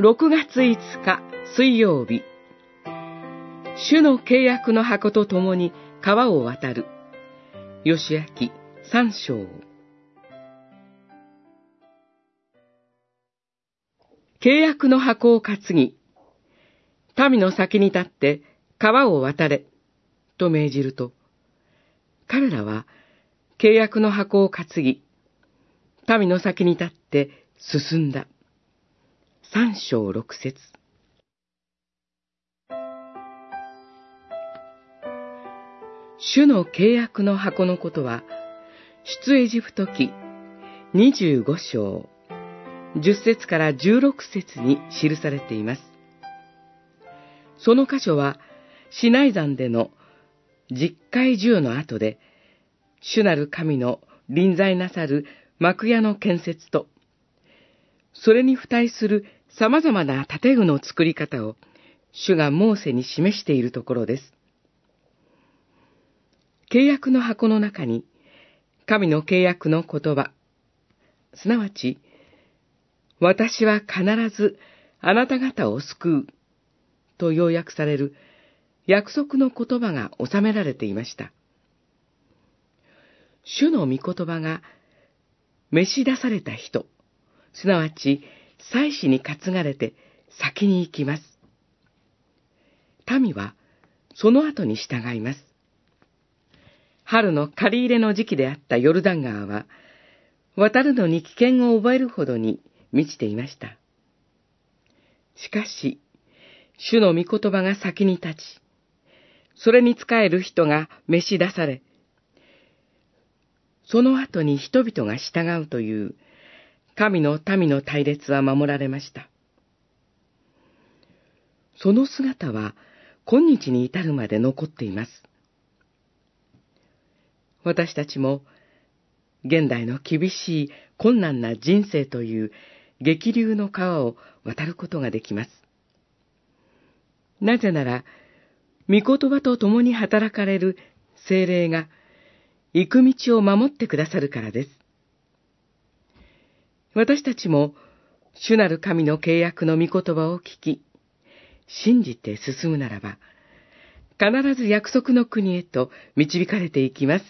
6月5日水曜日。主の契約の箱と共に川を渡る。吉明三章。契約の箱を担ぎ民の先に立って川を渡れと命じると彼らは契約の箱を担ぎ民の先に立って進んだ。三章六節主の契約の箱のことは、出エジプト記25章10節から16節に記されています。その箇所は、シナイ山での実会銃の後で、主なる神の臨在なさる幕屋の建設と、それに付帯する様々な建具の作り方を、主がモーセに示しているところです。契約の箱の中に、神の契約の言葉、すなわち、私は必ずあなた方を救う、と要約される約束の言葉が収められていました。主の御言葉が召し出された人、すなわち、祭司に担がれて先に行きます。民はその後に従います。春の借り入れの時期であったヨルダン川は、渡るのに危険を覚えるほどに満ちていました。しかし、主の御言葉が先に立ち、それに仕える人が召し出され、その後に人々が従うという、神の民の隊列は守られました。その姿は今日に至るまで残っています。私たちも現代の厳しい困難な人生という激流の川を渡ることができます。なぜなら、御言葉と共に働かれる精霊が行く道を守ってくださるからです。私たちも、主なる神の契約の御言葉を聞き、信じて進むならば、必ず約束の国へと導かれていきます。